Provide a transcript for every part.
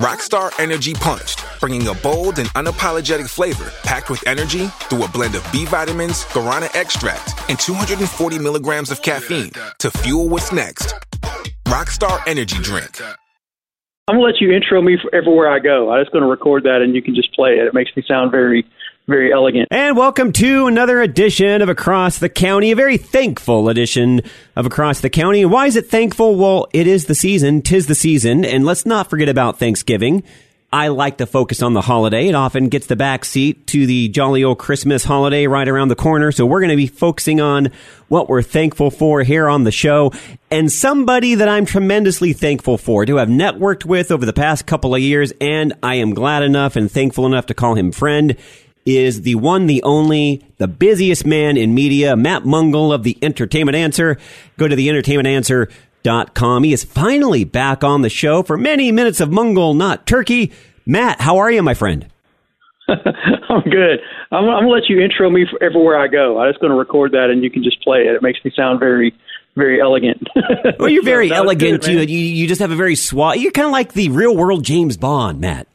Rockstar Energy Punched, bringing a bold and unapologetic flavor packed with energy through a blend of B vitamins, guarana extract, and 240 milligrams of caffeine to fuel what's next. Rockstar Energy Drink. I'm gonna let you intro me everywhere I go. I'm just gonna record that, and you can just play it. It makes me sound very very elegant. And welcome to another edition of Across the County, a very thankful edition of Across the County. And why is it thankful? Well, it is the season, tis the season, and let's not forget about Thanksgiving. I like to focus on the holiday. It often gets the back seat to the jolly old Christmas holiday right around the corner. So we're going to be focusing on what we're thankful for here on the show. And somebody that I'm tremendously thankful for to have networked with over the past couple of years. And I am glad enough and thankful enough to call him friend is the one, the only, the busiest man in media, Matt Mungle of the Entertainment Answer. Go to the entertainmentanswer.com. He is finally back on the show for many minutes of Mungle, not turkey. Matt, how are you, my friend? I'm good. I'm, I'm, gonna let you intro me everywhere I go. I'm just gonna record that, and you can just play it. It makes me sound very, very elegant. well, you're very so elegant. Good, you, you just have a very suave. You're kind of like the real world James Bond, Matt.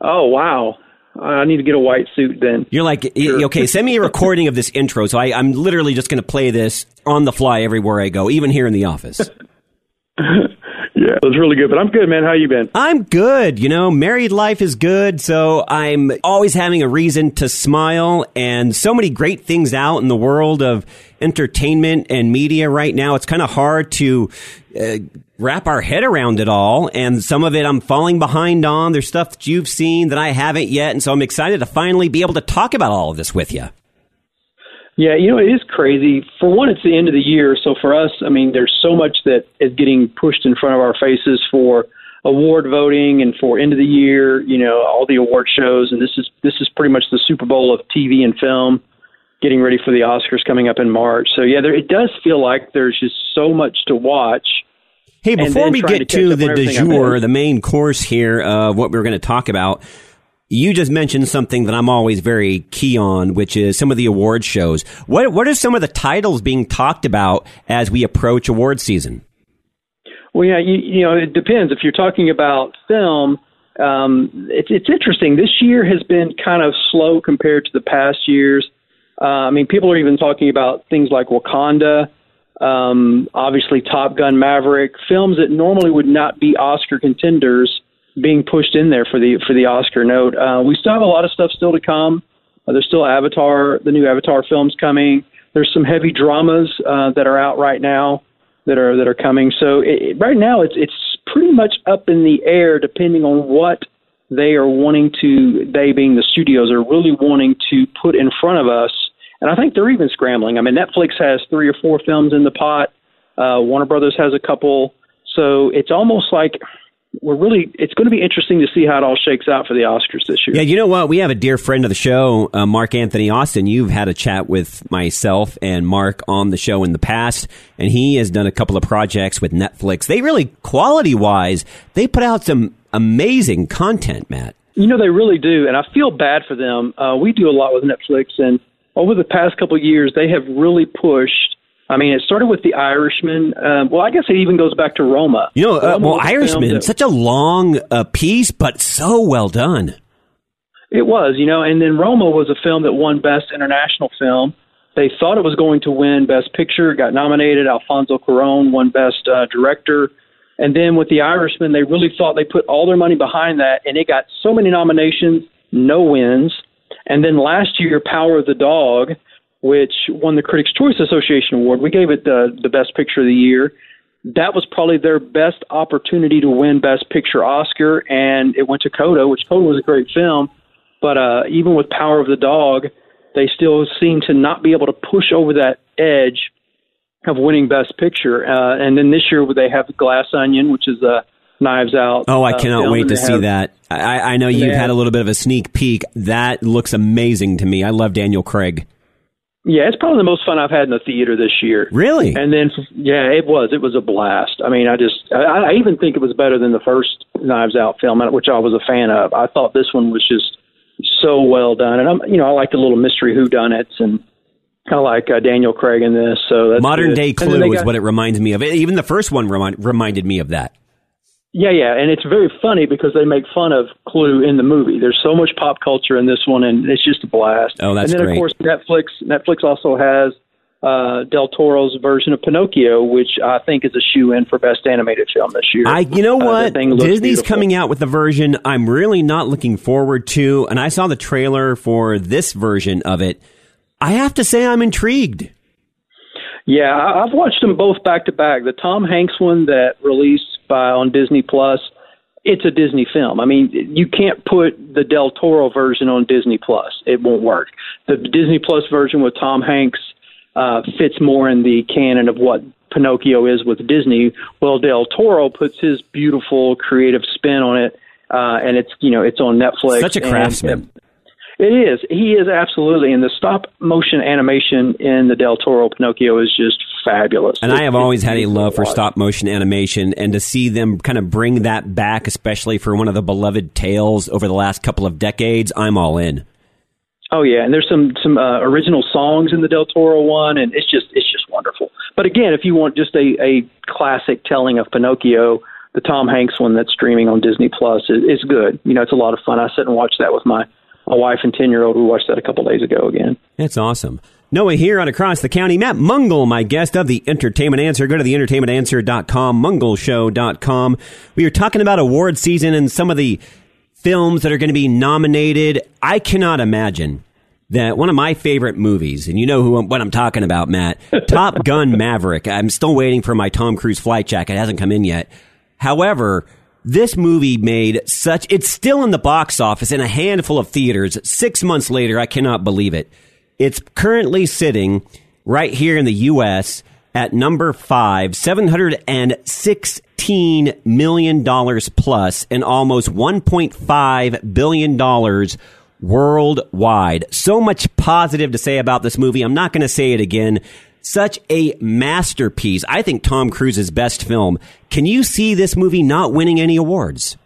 Oh wow! I need to get a white suit then. You're like, sure. okay, send me a recording of this intro. So I, I'm literally just going to play this on the fly everywhere I go, even here in the office. yeah, it was really good. But I'm good, man. How you been? I'm good. You know, married life is good, so I'm always having a reason to smile, and so many great things out in the world of entertainment and media right now. It's kind of hard to uh, wrap our head around it all. And some of it I'm falling behind on. There's stuff that you've seen that I haven't yet. And so I'm excited to finally be able to talk about all of this with you. Yeah, you know, it is crazy. For one, it's the end of the year. So for us, I mean, there's so much that is getting pushed in front of our faces for award voting and for end of the year, you know, all the award shows. And this is, this is pretty much the Super Bowl of TV and film getting ready for the Oscars coming up in March. So yeah, there, it does feel like there's just so much to watch Hey, before we get to, to the du jour, the main course here of what we're going to talk about, you just mentioned something that I'm always very key on, which is some of the award shows. What what are some of the titles being talked about as we approach award season? Well, yeah, you, you know, it depends. If you're talking about film, um, it's it's interesting. This year has been kind of slow compared to the past years. Uh, I mean, people are even talking about things like Wakanda um, obviously Top Gun Maverick, films that normally would not be Oscar contenders being pushed in there for the for the Oscar note. Uh, we still have a lot of stuff still to come. Uh, there's still Avatar, the new Avatar films coming. There's some heavy dramas uh, that are out right now that are that are coming. So it, right now it's it's pretty much up in the air depending on what they are wanting to. They being the studios are really wanting to put in front of us and I think they're even scrambling. I mean, Netflix has three or four films in the pot. Uh, Warner Brothers has a couple. So it's almost like we're really it's going to be interesting to see how it all shakes out for the Oscars this year. Yeah, you know what? We have a dear friend of the show, uh, Mark Anthony Austin. You've had a chat with myself and Mark on the show in the past, and he has done a couple of projects with Netflix. They really quality wise, they put out some amazing content, Matt. You know they really do, and I feel bad for them. Uh, we do a lot with Netflix, and over the past couple of years, they have really pushed. I mean, it started with The Irishman. Uh, well, I guess it even goes back to Roma. You know, uh, well, Irishman, that, such a long uh, piece, but so well done. It was, you know, and then Roma was a film that won Best International Film. They thought it was going to win Best Picture, got nominated. Alfonso Cuarón won Best uh, Director. And then with The Irishman, they really thought they put all their money behind that, and it got so many nominations, no wins. And then last year, Power of the Dog, which won the Critics' Choice Association Award, we gave it the, the Best Picture of the Year. That was probably their best opportunity to win Best Picture Oscar, and it went to Coda, which Coda was a great film. But uh, even with Power of the Dog, they still seem to not be able to push over that edge of winning Best Picture. Uh, and then this year they have Glass Onion, which is a Knives Out. Oh, I uh, cannot wait to see have, that. I, I know you've had a little bit of a sneak peek. That looks amazing to me. I love Daniel Craig. Yeah, it's probably the most fun I've had in the theater this year. Really? And then, yeah, it was. It was a blast. I mean, I just, I, I even think it was better than the first Knives Out film, which I was a fan of. I thought this one was just so well done, and I'm, you know, I like the little mystery whodunits and I like uh, Daniel Craig in this. So modern good. day Clue is what it reminds me of. Even the first one remind, reminded me of that. Yeah, yeah, and it's very funny because they make fun of Clue in the movie. There's so much pop culture in this one, and it's just a blast. Oh, that's And then great. of course Netflix. Netflix also has uh, Del Toro's version of Pinocchio, which I think is a shoe in for best animated film this year. I, you know Uh, what? looks Disney's beautiful. coming out with the version I'm really not looking forward to, and I saw the trailer for this version of it. I have to say, I'm intrigued. Yeah, I, I've watched them both back to back. The Tom Hanks one that released by on Disney Plus, it's a Disney film. I mean, you can't put the Del Toro version on Disney Plus; it won't work. The Disney Plus version with Tom Hanks uh, fits more in the canon of what Pinocchio is with Disney. Well, Del Toro puts his beautiful, creative spin on it, uh, and it's you know it's on Netflix. Such a and- craftsman. It is. He is absolutely, and the stop motion animation in the Del Toro Pinocchio is just fabulous. And I have always had a love for stop motion animation, and to see them kind of bring that back, especially for one of the beloved tales over the last couple of decades, I'm all in. Oh yeah, and there's some some uh, original songs in the Del Toro one, and it's just it's just wonderful. But again, if you want just a, a classic telling of Pinocchio, the Tom Hanks one that's streaming on Disney Plus is, is good. You know, it's a lot of fun. I sit and watch that with my my wife and ten year old. We watched that a couple days ago again. That's awesome. Noah here on Across the County. Matt Mungle, my guest of the Entertainment Answer. Go to the entertainmentanswer.com, mungleshow.com. We are talking about award season and some of the films that are going to be nominated. I cannot imagine that one of my favorite movies, and you know who what I'm talking about, Matt, Top Gun Maverick. I'm still waiting for my Tom Cruise flight jacket. It hasn't come in yet. However, this movie made such it's still in the box office in a handful of theaters. 6 months later, I cannot believe it. It's currently sitting right here in the US at number 5, 716 million dollars plus and almost 1.5 billion dollars worldwide. So much positive to say about this movie. I'm not going to say it again. Such a masterpiece. I think Tom Cruise's best film. Can you see this movie not winning any awards?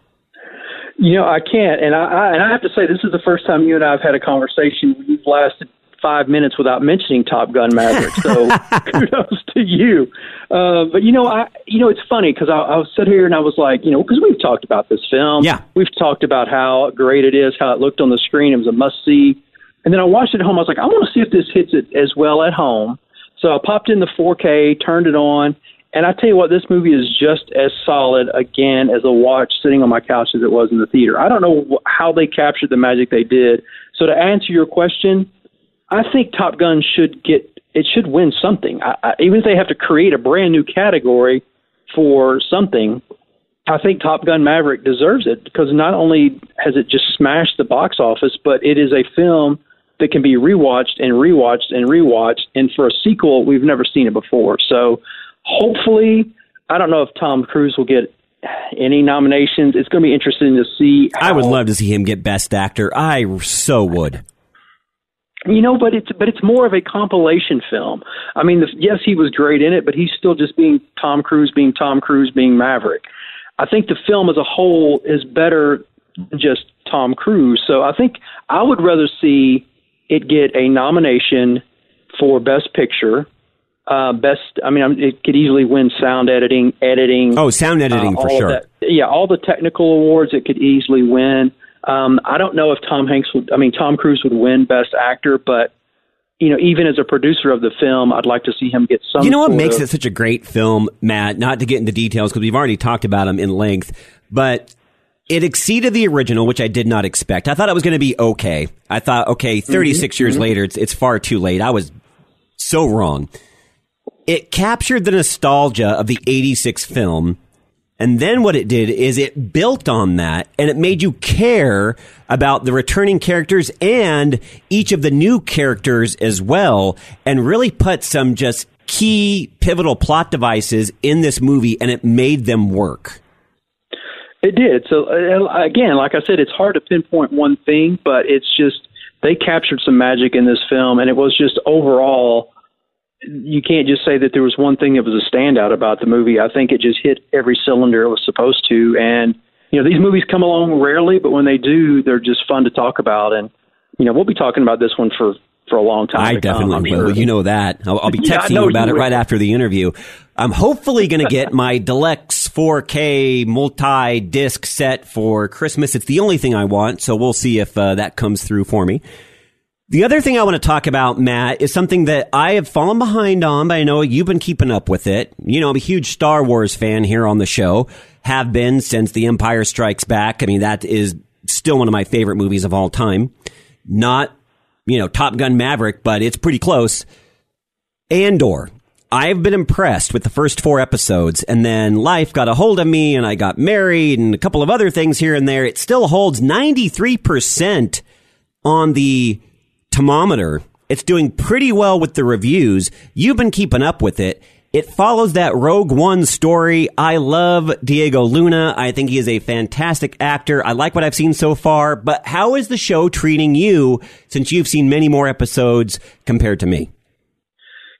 You know, I can't, and I, I and I have to say, this is the first time you and I have had a conversation. We've lasted five minutes without mentioning Top Gun Maverick. So kudos to you. Uh, but you know, I you know, it's funny because I, I was sitting here and I was like, you know, because we've talked about this film. Yeah. we've talked about how great it is, how it looked on the screen. It was a must see. And then I watched it at home. I was like, I want to see if this hits it as well at home. So I popped in the 4K, turned it on, and I tell you what, this movie is just as solid again as a watch sitting on my couch as it was in the theater. I don't know how they captured the magic they did. So to answer your question, I think Top Gun should get it should win something. I, I, even if they have to create a brand new category for something, I think Top Gun Maverick deserves it because not only has it just smashed the box office, but it is a film that can be rewatched and rewatched and rewatched. And for a sequel, we've never seen it before. So hopefully, I don't know if Tom Cruise will get any nominations. It's going to be interesting to see. I would love to see him get best actor. I so would. You know, but it's but it's more of a compilation film. I mean, the, yes, he was great in it, but he's still just being Tom Cruise, being Tom Cruise, being Maverick. I think the film as a whole is better than just Tom Cruise. So I think I would rather see it get a nomination for Best Picture, uh, Best. I mean, it could easily win Sound Editing, Editing. Oh, sound editing uh, for sure. that. Yeah, all the technical awards it could easily win. Um, I don't know if Tom Hanks would. I mean, Tom Cruise would win Best Actor, but you know, even as a producer of the film, I'd like to see him get some. You know what makes of- it such a great film, Matt? Not to get into details because we've already talked about them in length, but it exceeded the original, which I did not expect. I thought it was going to be okay. I thought, okay, mm-hmm. 36 years mm-hmm. later, it's, it's far too late. I was so wrong. It captured the nostalgia of the 86 film. And then what it did is it built on that and it made you care about the returning characters and each of the new characters as well and really put some just key pivotal plot devices in this movie and it made them work. It did. So uh, again, like I said, it's hard to pinpoint one thing, but it's just they captured some magic in this film, and it was just overall. You can't just say that there was one thing that was a standout about the movie. I think it just hit every cylinder it was supposed to, and you know these movies come along rarely, but when they do, they're just fun to talk about. And you know we'll be talking about this one for for a long time. I definitely will. Sure. You know that. I'll, I'll be texting yeah, you about you it right after the interview. I'm hopefully going to get my Deluxe 4K multi disc set for Christmas. It's the only thing I want, so we'll see if uh, that comes through for me. The other thing I want to talk about, Matt, is something that I have fallen behind on, but I know you've been keeping up with it. You know, I'm a huge Star Wars fan here on the show, have been since The Empire Strikes Back. I mean, that is still one of my favorite movies of all time. Not, you know, Top Gun Maverick, but it's pretty close. Andor. I've been impressed with the first four episodes, and then life got a hold of me, and I got married, and a couple of other things here and there. It still holds 93% on the thermometer. It's doing pretty well with the reviews. You've been keeping up with it. It follows that Rogue One story. I love Diego Luna. I think he is a fantastic actor. I like what I've seen so far, but how is the show treating you since you've seen many more episodes compared to me?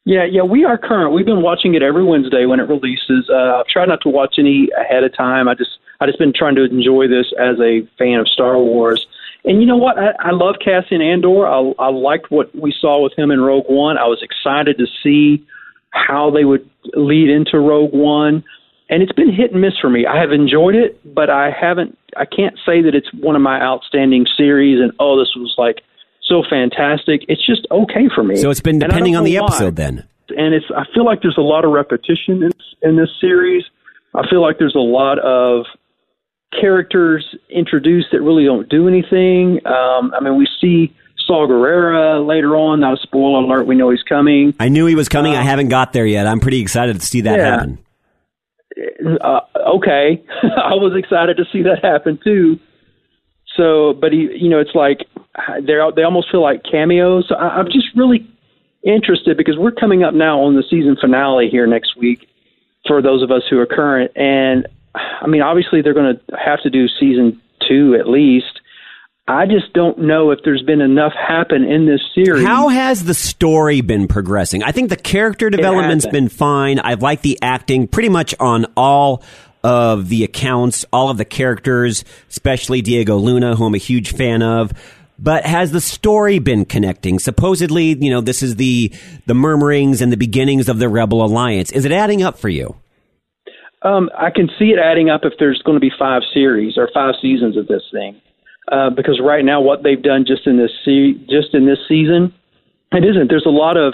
Yeah, yeah, we are current. We've been watching it every Wednesday when it releases. Uh, I've tried not to watch any ahead of time. I just, I just been trying to enjoy this as a fan of Star Wars. And you know what? I, I love Cassian Andor. I, I liked what we saw with him in Rogue One. I was excited to see how they would lead into Rogue One. And it's been hit and miss for me. I have enjoyed it, but I haven't. I can't say that it's one of my outstanding series. And oh, this was like so fantastic. It's just okay for me. So it's been depending on the episode why. then. And it's. I feel like there's a lot of repetition in, in this series. I feel like there's a lot of characters introduced that really don't do anything. Um, I mean, we see Saw Gerrera later on. Not a spoiler alert. We know he's coming. I knew he was coming. I um, haven't got there yet. I'm pretty excited to see that yeah. happen. Uh, okay, I was excited to see that happen too. So, but he, you know, it's like they they almost feel like cameos. So I, I'm just really interested because we're coming up now on the season finale here next week for those of us who are current. And I mean, obviously they're going to have to do season two at least. I just don't know if there's been enough happen in this series. How has the story been progressing? I think the character development's been fine. I've liked the acting pretty much on all of the accounts, all of the characters, especially Diego Luna, who I'm a huge fan of. But has the story been connecting? Supposedly, you know, this is the the murmurings and the beginnings of the Rebel Alliance. Is it adding up for you? Um, I can see it adding up if there's going to be five series or five seasons of this thing. Uh, because right now what they've done just in this se- just in this season, it isn't. There's a lot of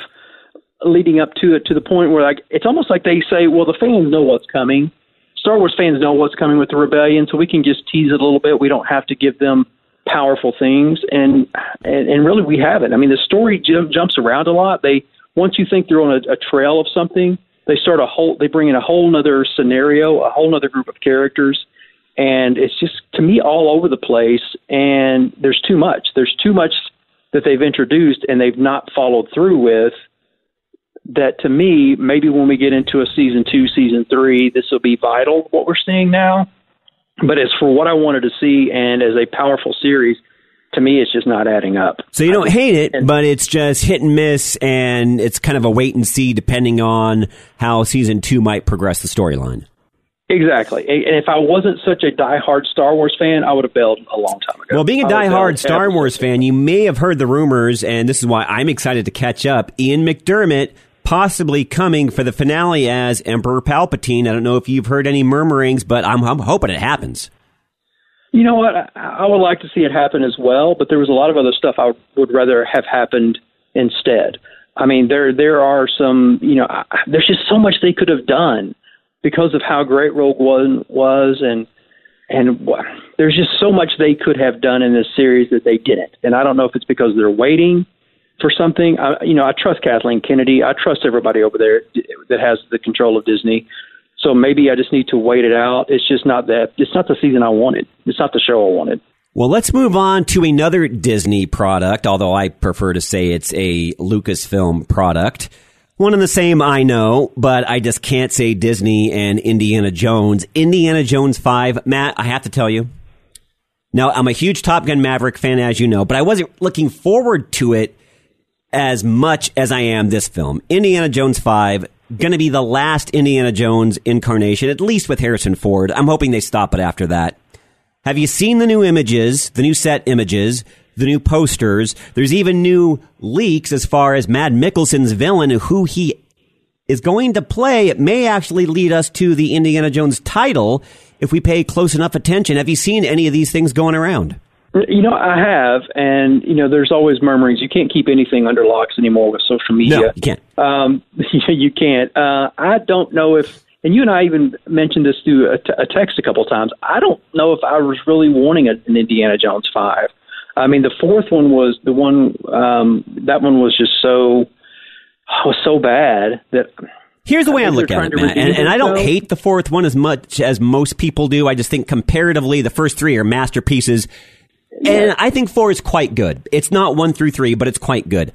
leading up to it to the point where like it's almost like they say, well, the fans know what's coming. Star Wars fans know what's coming with the rebellion, so we can just tease it a little bit. We don't have to give them powerful things, and and, and really we haven't. I mean, the story j- jumps around a lot. They once you think they're on a, a trail of something, they start a whole. They bring in a whole other scenario, a whole other group of characters, and it's just to me all over the place and there's too much there's too much that they've introduced and they've not followed through with that to me maybe when we get into a season 2 season 3 this will be vital what we're seeing now but as for what I wanted to see and as a powerful series to me, it's just not adding up. So you don't hate it, and, but it's just hit and miss, and it's kind of a wait and see depending on how season two might progress the storyline. Exactly. And if I wasn't such a die-hard Star Wars fan, I would have bailed a long time ago. Well, being a die-hard Star Wars fan, you may have heard the rumors, and this is why I'm excited to catch up. Ian McDiarmid possibly coming for the finale as Emperor Palpatine. I don't know if you've heard any murmurings, but I'm, I'm hoping it happens. You know what? I would like to see it happen as well, but there was a lot of other stuff I would rather have happened instead. I mean, there there are some, you know, there's just so much they could have done because of how great Rogue One was, and and there's just so much they could have done in this series that they didn't. And I don't know if it's because they're waiting for something. I, you know, I trust Kathleen Kennedy. I trust everybody over there that has the control of Disney. So maybe I just need to wait it out. It's just not that. It's not the season I wanted. It's not the show I wanted. Well, let's move on to another Disney product, although I prefer to say it's a Lucasfilm product. One and the same, I know, but I just can't say Disney and Indiana Jones. Indiana Jones 5, Matt, I have to tell you. Now, I'm a huge Top Gun Maverick fan, as you know, but I wasn't looking forward to it as much as I am this film. Indiana Jones 5, going to be the last Indiana Jones incarnation, at least with Harrison Ford. I'm hoping they stop it after that. Have you seen the new images, the new set images? the new posters. There's even new leaks as far as Mads Mikkelsen's villain, who he is going to play. It may actually lead us to the Indiana Jones title if we pay close enough attention. Have you seen any of these things going around? You know, I have, and you know, there's always murmurings. You can't keep anything under locks anymore with social media. No, you can't. Um, you can't. Uh, I don't know if, and you and I even mentioned this through a, t- a text a couple times. I don't know if I was really wanting a, an Indiana Jones five. I mean, the fourth one was the one. Um, that one was just so was so bad that Here's the way I, I look at it, Matt, and, and I don't hate the fourth one as much as most people do. I just think comparatively, the first three are masterpieces. And I think four is quite good. It's not one through three, but it's quite good.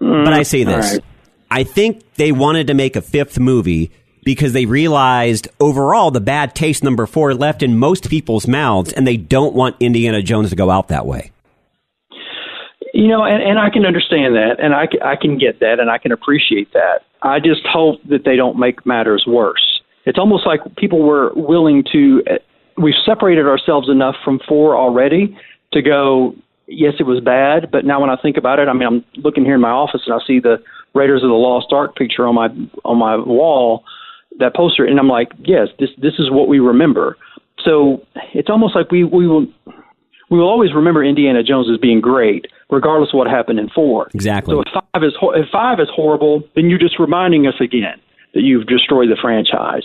Mm, but I say this. Right. I think they wanted to make a fifth movie because they realized overall the bad taste number four left in most people's mouths and they don't want Indiana Jones to go out that way. You know, and, and I can understand that, and I, I can get that, and I can appreciate that. I just hope that they don't make matters worse. It's almost like people were willing to. We've separated ourselves enough from four already to go, yes, it was bad, but now when I think about it, I mean, I'm looking here in my office and I see the Raiders of the Lost Ark picture on my on my wall, that poster, and I'm like, yes, this this is what we remember. So it's almost like we we will we will always remember Indiana Jones as being great, regardless of what happened in four. Exactly. So if five is if five is horrible, then you're just reminding us again that you've destroyed the franchise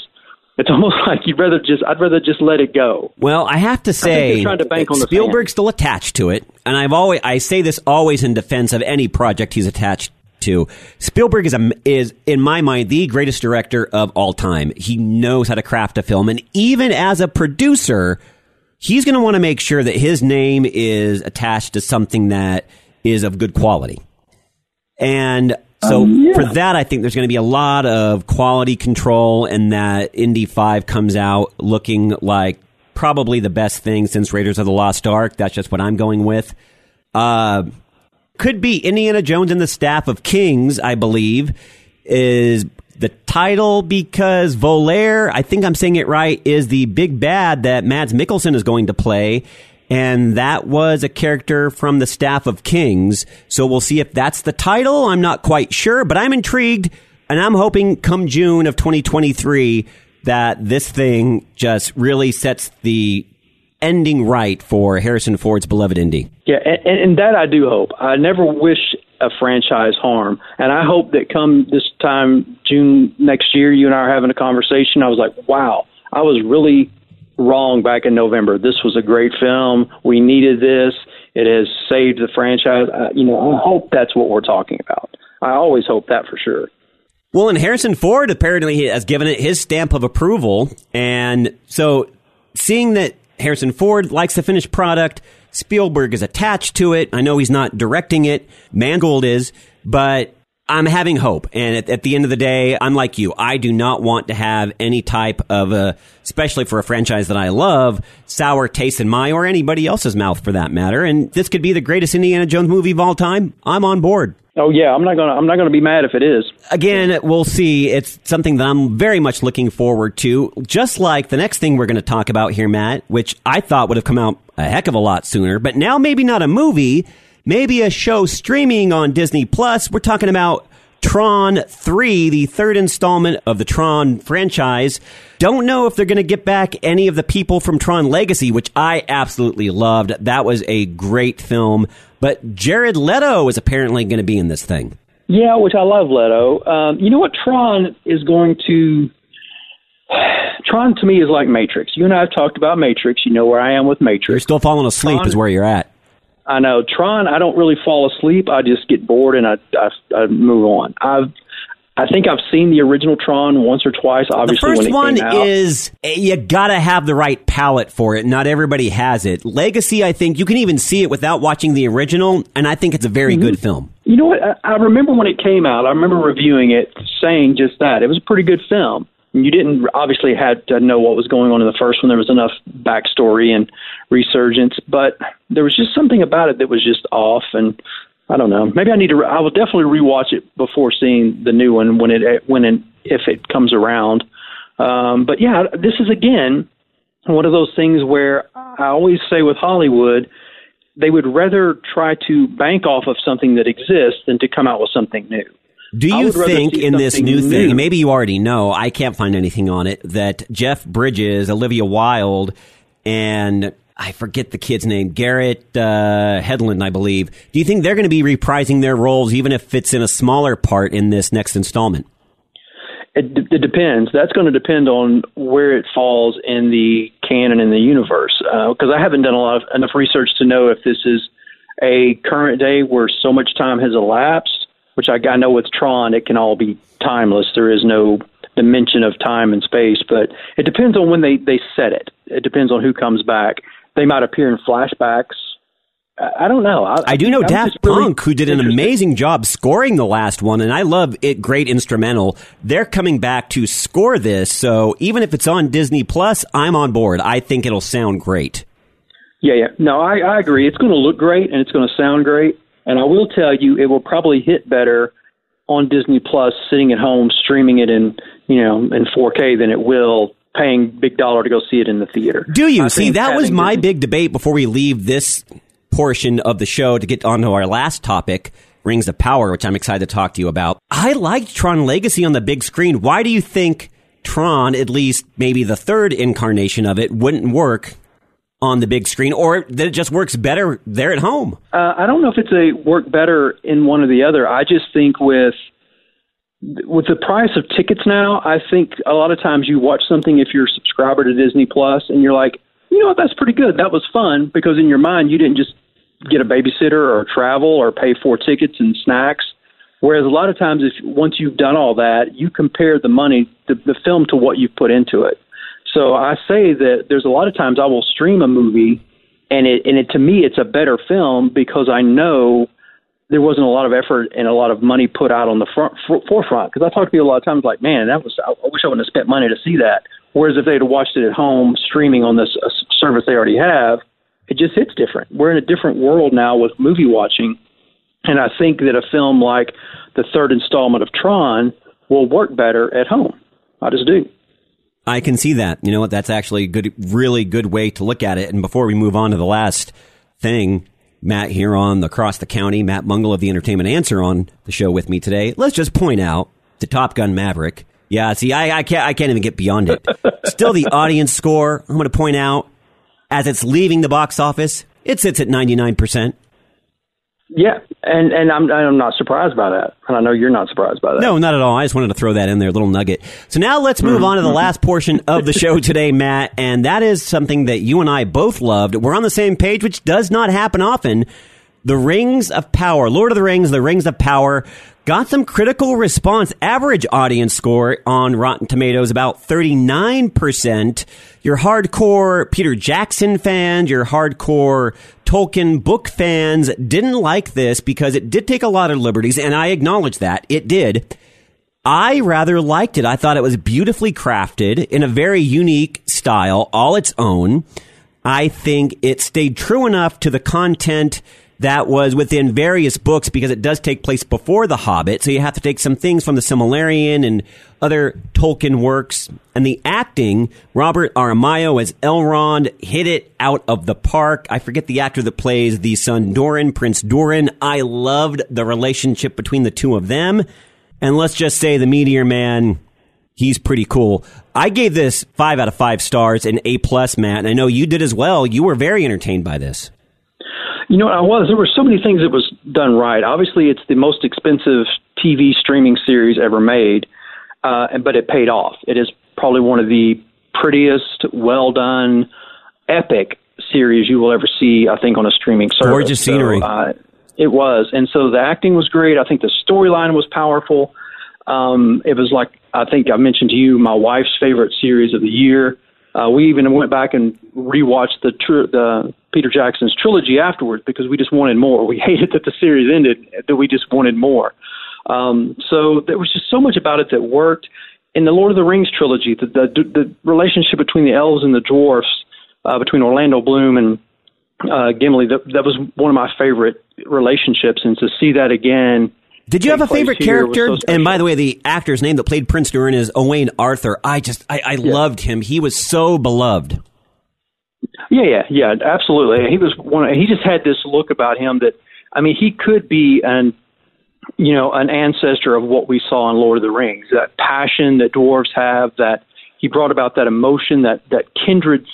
it's almost like you'd rather just I'd rather just let it go. Well, I have to say, to Spielberg's still attached to it, and I've always I say this always in defense of any project he's attached to. Spielberg is a, is in my mind the greatest director of all time. He knows how to craft a film, and even as a producer, he's going to want to make sure that his name is attached to something that is of good quality. And so um, yeah. for that, I think there's going to be a lot of quality control, and that Indy Five comes out looking like probably the best thing since Raiders of the Lost Ark. That's just what I'm going with. Uh, could be Indiana Jones and the Staff of Kings, I believe, is the title because Volare, I think I'm saying it right, is the big bad that Mads Mikkelsen is going to play and that was a character from the staff of kings. So we'll see if that's the title. I'm not quite sure, but I'm intrigued, and I'm hoping come June of 2023 that this thing just really sets the ending right for Harrison Ford's beloved Indy. Yeah, and, and that I do hope. I never wish a franchise harm, and I hope that come this time June next year, you and I are having a conversation. I was like, wow, I was really wrong back in November. This was a great film. We needed this. It has saved the franchise. Uh, you know, I hope that's what we're talking about. I always hope that for sure. Well, and Harrison Ford apparently has given it his stamp of approval. And so seeing that Harrison Ford likes the finished product, Spielberg is attached to it. I know he's not directing it. Mangold is, but I'm having hope. And at, at, the end of the day, I'm like you. I do not want to have any type of a, especially for a franchise that I love, sour taste in my or anybody else's mouth for that matter. And this could be the greatest Indiana Jones movie of all time. I'm on board. Oh yeah, I'm not gonna I'm not gonna be mad if it is. Again, we'll see. It's something that I'm very much looking forward to. Just like the next thing we're going to talk about here, Matt, which I thought would have come out a heck of a lot sooner, but now maybe not a movie maybe a show streaming on Disney Plus. We're talking about Tron 3, the third installment of the Tron franchise. Don't know if they're going to get back any of the people from Tron Legacy, which I absolutely loved. That was a great film. But Jared Leto is apparently going to be in this thing. Yeah, which I love Leto. Um, you know what? Tron is going to. Tron to me is like Matrix. You and I have talked about Matrix. You know where I am with Matrix. You're still falling asleep, Tron, is where you're at. I know Tron. I don't really fall asleep. I just get bored and I I, I move on. I've I think I've seen the original Tron once or twice. Obviously, the first one is you gotta have the right palette for it. Not everybody has it. Legacy, I think you can even see it without watching the original, and I think it's a very mm-hmm. good film. You know what? I, I remember when it came out. I remember reviewing it, saying just that it was a pretty good film you didn't obviously had to know what was going on in the first one. There was enough backstory and resurgence, but there was just something about it that was just off. And I don't know. Maybe I need to. Re- I will definitely rewatch it before seeing the new one when it when and if it comes around. Um, but yeah, this is again one of those things where I always say with Hollywood, they would rather try to bank off of something that exists than to come out with something new. Do you think in this new, new thing, maybe you already know, I can't find anything on it, that Jeff Bridges, Olivia Wilde, and I forget the kid's name, Garrett uh, Hedlund, I believe. Do you think they're going to be reprising their roles, even if it's in a smaller part in this next installment? It, d- it depends. That's going to depend on where it falls in the canon in the universe. Because uh, I haven't done a lot of enough research to know if this is a current day where so much time has elapsed. Which I, I know with Tron, it can all be timeless. There is no dimension of time and space, but it depends on when they they set it. It depends on who comes back. They might appear in flashbacks. I don't know. I, I do know I'm Daft Punk, who did an amazing job scoring the last one, and I love it. Great instrumental. They're coming back to score this, so even if it's on Disney Plus, I'm on board. I think it'll sound great. Yeah, yeah. No, I, I agree. It's going to look great and it's going to sound great. And I will tell you, it will probably hit better on Disney Plus, sitting at home streaming it in you know in 4K than it will paying big dollar to go see it in the theater. Do you I see that was my Disney- big debate before we leave this portion of the show to get onto our last topic. Rings of Power, which I'm excited to talk to you about. I liked Tron Legacy on the big screen. Why do you think Tron, at least maybe the third incarnation of it, wouldn't work on the big screen, or that it just works better there at home? Uh, I don't know if it's a work better in one or the other. I just think with with the price of tickets now, I think a lot of times you watch something if you're a subscriber to Disney Plus, and you're like, you know what, that's pretty good. That was fun because in your mind you didn't just get a babysitter or travel or pay for tickets and snacks. Whereas a lot of times, if once you've done all that, you compare the money, the, the film, to what you've put into it. So I say that there's a lot of times I will stream a movie, and it and it to me it's a better film because I know there wasn't a lot of effort and a lot of money put out on the front f- forefront. Because I talk to people a lot of times like, man, that was I, I wish I wouldn't have spent money to see that. Whereas if they'd watched it at home streaming on this uh, service they already have, it just hits different. We're in a different world now with movie watching, and I think that a film like the third installment of Tron will work better at home. I just do. I can see that. You know what? That's actually a good, really good way to look at it. And before we move on to the last thing, Matt here on Across the County, Matt Mungle of the Entertainment Answer on the show with me today. Let's just point out the Top Gun Maverick. Yeah, see, I, I can't, I can't even get beyond it. Still, the audience score. I'm going to point out as it's leaving the box office, it sits at 99 percent. Yeah, and and I'm I'm not surprised by that, and I know you're not surprised by that. No, not at all. I just wanted to throw that in there, a little nugget. So now let's move on to the mm-hmm. last portion of the show today, Matt, and that is something that you and I both loved. We're on the same page, which does not happen often. The Rings of Power, Lord of the Rings, The Rings of Power, got some critical response. Average audience score on Rotten Tomatoes about 39%. Your hardcore Peter Jackson fans, your hardcore Tolkien book fans didn't like this because it did take a lot of liberties, and I acknowledge that. It did. I rather liked it. I thought it was beautifully crafted in a very unique style, all its own. I think it stayed true enough to the content that was within various books because it does take place before The Hobbit. So you have to take some things from the Silmarillion and other Tolkien works. And the acting, Robert Aramayo as Elrond hit it out of the park. I forget the actor that plays the son Durin, Prince Durin. I loved the relationship between the two of them. And let's just say the Meteor Man, he's pretty cool. I gave this five out of five stars and A plus, Matt. And I know you did as well. You were very entertained by this. You know, I was. There were so many things that was done right. Obviously, it's the most expensive TV streaming series ever made, uh, but it paid off. It is probably one of the prettiest, well done, epic series you will ever see. I think on a streaming service. Gorgeous scenery. So, uh, it was, and so the acting was great. I think the storyline was powerful. Um, it was like I think I mentioned to you my wife's favorite series of the year. Uh, we even went back and rewatched the tr- the Peter Jackson's trilogy afterwards because we just wanted more. We hated that the series ended, that we just wanted more. Um, so there was just so much about it that worked. In the Lord of the Rings trilogy, the the, the relationship between the elves and the dwarfs, uh, between Orlando Bloom and uh, Gimli, that, that was one of my favorite relationships, and to see that again did you have a favorite character? So and by the way, the actor's name that played Prince Durin is Owain Arthur. I just, I, I yeah. loved him. He was so beloved. Yeah, yeah, yeah, absolutely. He was one. He just had this look about him that, I mean, he could be an, you know, an ancestor of what we saw in Lord of the Rings. That passion that dwarves have. That he brought about that emotion, that that kindred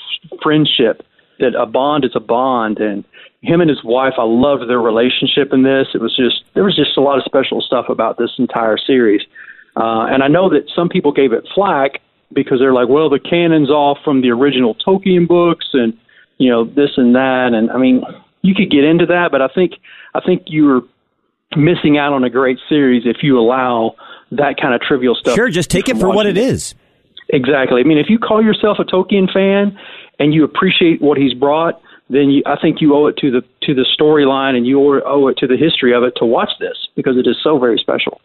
friendship. That a bond is a bond, and him and his wife, I loved their relationship in this. It was just there was just a lot of special stuff about this entire series. Uh, and I know that some people gave it flack because they're like, well, the canon's off from the original Tolkien books, and you know this and that. And I mean, you could get into that, but I think I think you're missing out on a great series if you allow that kind of trivial stuff. Sure, just take it for what it is. Exactly. I mean, if you call yourself a Tolkien fan and you appreciate what he's brought, then you, I think you owe it to the to the storyline and you owe it to the history of it to watch this because it is so very special.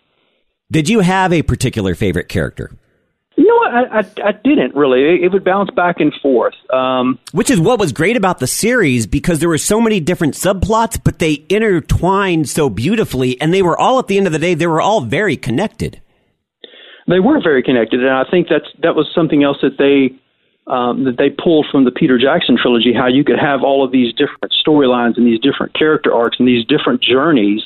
Did you have a particular favorite character? You know what? I, I, I didn't really. It, it, would bounce back and forth. Um, Which is what was great about the series because there were so many different subplots, but they intertwined so beautifully, and they were all at the end of the day, they were all very connected. They were very connected, and I think that's that was something else that they um, that they pulled from the Peter Jackson trilogy. How you could have all of these different storylines and these different character arcs and these different journeys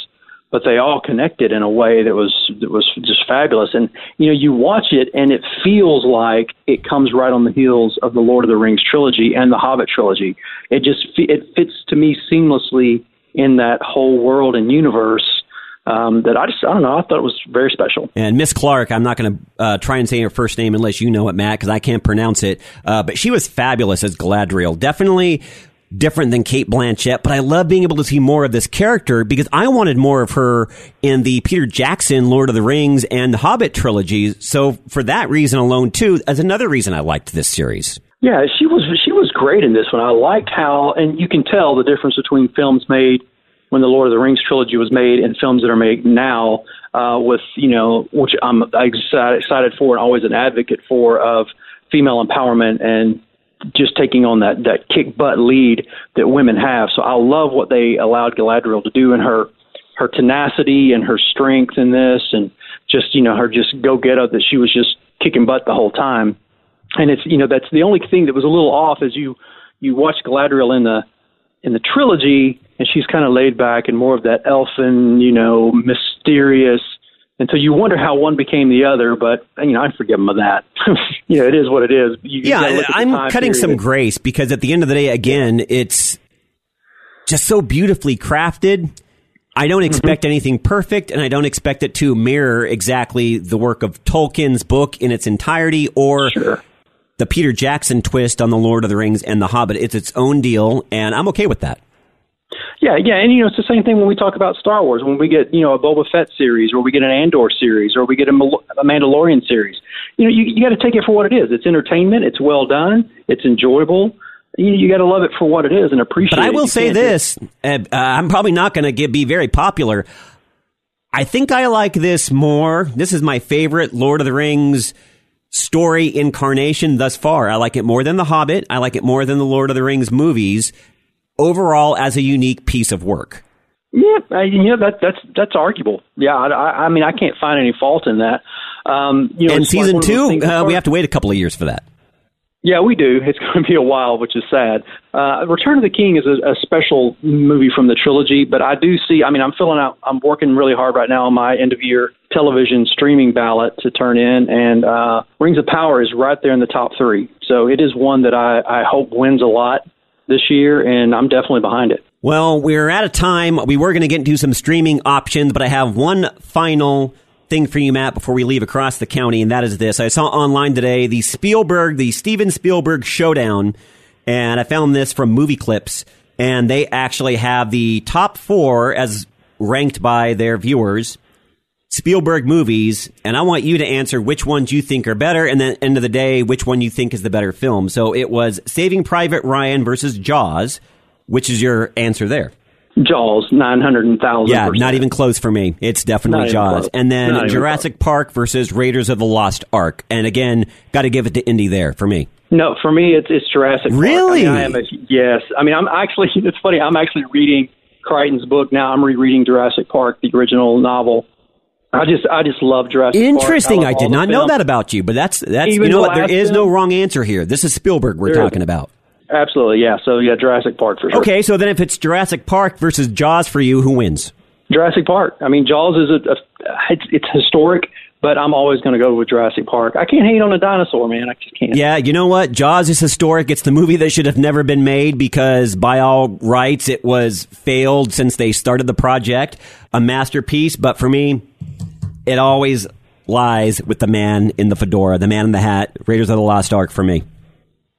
but they all connected in a way that was that was just fabulous. And you know, you watch it and it feels like it comes right on the heels of the Lord of the Rings trilogy and the Hobbit trilogy. It just it fits to me seamlessly in that whole world and universe. Um, that I just I don't know I thought it was very special. And Miss Clark, I'm not going to uh, try and say her first name unless you know it, Matt, because I can't pronounce it. Uh, but she was fabulous as Galadriel. Definitely different than Cate Blanchett, but I love being able to see more of this character because I wanted more of her in the Peter Jackson Lord of the Rings and the Hobbit trilogies. So for that reason alone too, as another reason I liked this series. Yeah, she was she was great in this one. I liked how and you can tell the difference between films made when the Lord of the Rings trilogy was made and films that are made now uh, with, you know, which I'm excited for and always an advocate for of female empowerment and just taking on that that kick butt lead that women have. So I love what they allowed Galadriel to do and her her tenacity and her strength in this, and just you know her just go get up that she was just kicking butt the whole time. And it's you know that's the only thing that was a little off as you you watch Galadriel in the in the trilogy, and she's kind of laid back and more of that elfin, you know, mysterious and so you wonder how one became the other, but you know I forgive them of that. you know, it is what it is. You, yeah, I'm cutting period. some grace because at the end of the day, again, it's just so beautifully crafted. I don't mm-hmm. expect mm-hmm. anything perfect, and I don't expect it to mirror exactly the work of Tolkien's book in its entirety or sure. the Peter Jackson twist on the Lord of the Rings and the Hobbit. It's its own deal, and I'm okay with that. Yeah, yeah, and you know it's the same thing when we talk about Star Wars. When we get you know a Boba Fett series, or we get an Andor series, or we get a, a Mandalorian series, you know you, you got to take it for what it is. It's entertainment. It's well done. It's enjoyable. You, you got to love it for what it is and appreciate. But I will say this: uh, I'm probably not going to be very popular. I think I like this more. This is my favorite Lord of the Rings story incarnation thus far. I like it more than The Hobbit. I like it more than the Lord of the Rings movies overall as a unique piece of work. Yeah, uh, you know that that's that's arguable. Yeah, I, I mean I can't find any fault in that. Um, you know, and season like two, uh, we have to wait a couple of years for that. Yeah, we do. It's going to be a while, which is sad. Uh, Return of the King is a, a special movie from the trilogy, but I do see. I mean, I'm filling out. I'm working really hard right now on my end of year television streaming ballot to turn in, and uh, Rings of Power is right there in the top three. So it is one that I, I hope wins a lot this year, and I'm definitely behind it. Well, we're out of time. We were going to get into some streaming options, but I have one final thing for you, Matt, before we leave across the county, and that is this. I saw online today the Spielberg, the Steven Spielberg Showdown, and I found this from Movie Clips, and they actually have the top four as ranked by their viewers. Spielberg movies, and I want you to answer which ones you think are better, and then end of the day, which one you think is the better film. So it was Saving Private Ryan versus Jaws. Which is your answer there? Jaws, nine hundred and thousand. Yeah, not even close for me. It's definitely Jaws. And then Jurassic Park versus Raiders of the Lost Ark. And again, got to give it to Indy there for me. No, for me, it's, it's Jurassic. Really? Park. I, mean, I yes. I mean, I'm actually. It's funny. I'm actually reading Crichton's book now. I'm rereading Jurassic Park, the original novel, I just I just love Jurassic Interesting. Park. I, I did not know that about you, but that's that's Even you know what there is film, no wrong answer here. This is Spielberg we're talking about. Absolutely, yeah. So yeah, Jurassic Park for sure. Okay, so then if it's Jurassic Park versus Jaws for you, who wins? Jurassic Park. I mean, Jaws is a, a it's, it's historic, but I'm always going to go with Jurassic Park. I can't hate on a dinosaur, man. I just can't. Yeah, you know what? Jaws is historic. It's the movie that should have never been made because, by all rights, it was failed since they started the project. A masterpiece, but for me, it always lies with the man in the fedora, the man in the hat, Raiders of the Lost Ark for me.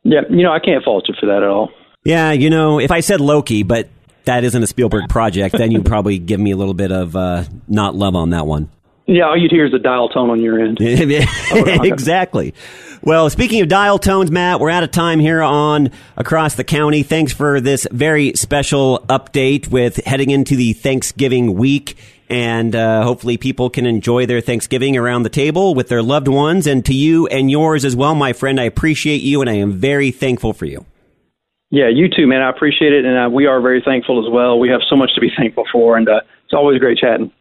Yeah, you know, I can't fault you for that at all. Yeah, you know, if I said Loki, but that isn't a Spielberg project, then you'd probably give me a little bit of uh, not love on that one. Yeah, all you'd hear is a dial tone on your end. exactly. Well, speaking of dial tones, Matt, we're out of time here on Across the County. Thanks for this very special update with heading into the Thanksgiving week. And uh, hopefully, people can enjoy their Thanksgiving around the table with their loved ones. And to you and yours as well, my friend, I appreciate you and I am very thankful for you. Yeah, you too, man. I appreciate it. And uh, we are very thankful as well. We have so much to be thankful for. And uh, it's always great chatting.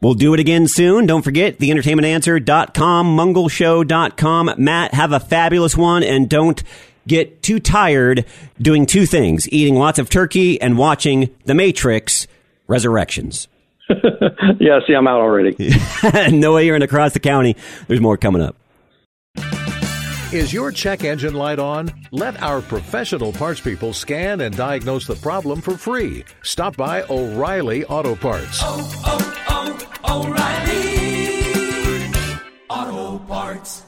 We'll do it again soon. Don't forget theentertainmentanswer.com, mungleshow.com. Matt, have a fabulous one and don't get too tired doing two things eating lots of turkey and watching The Matrix Resurrections. yeah, see, I'm out already. no way you're in across the county. There's more coming up. Is your check engine light on? Let our professional parts people scan and diagnose the problem for free. Stop by O'Reilly Auto Parts. Oh, oh, oh, O'Reilly Auto Parts.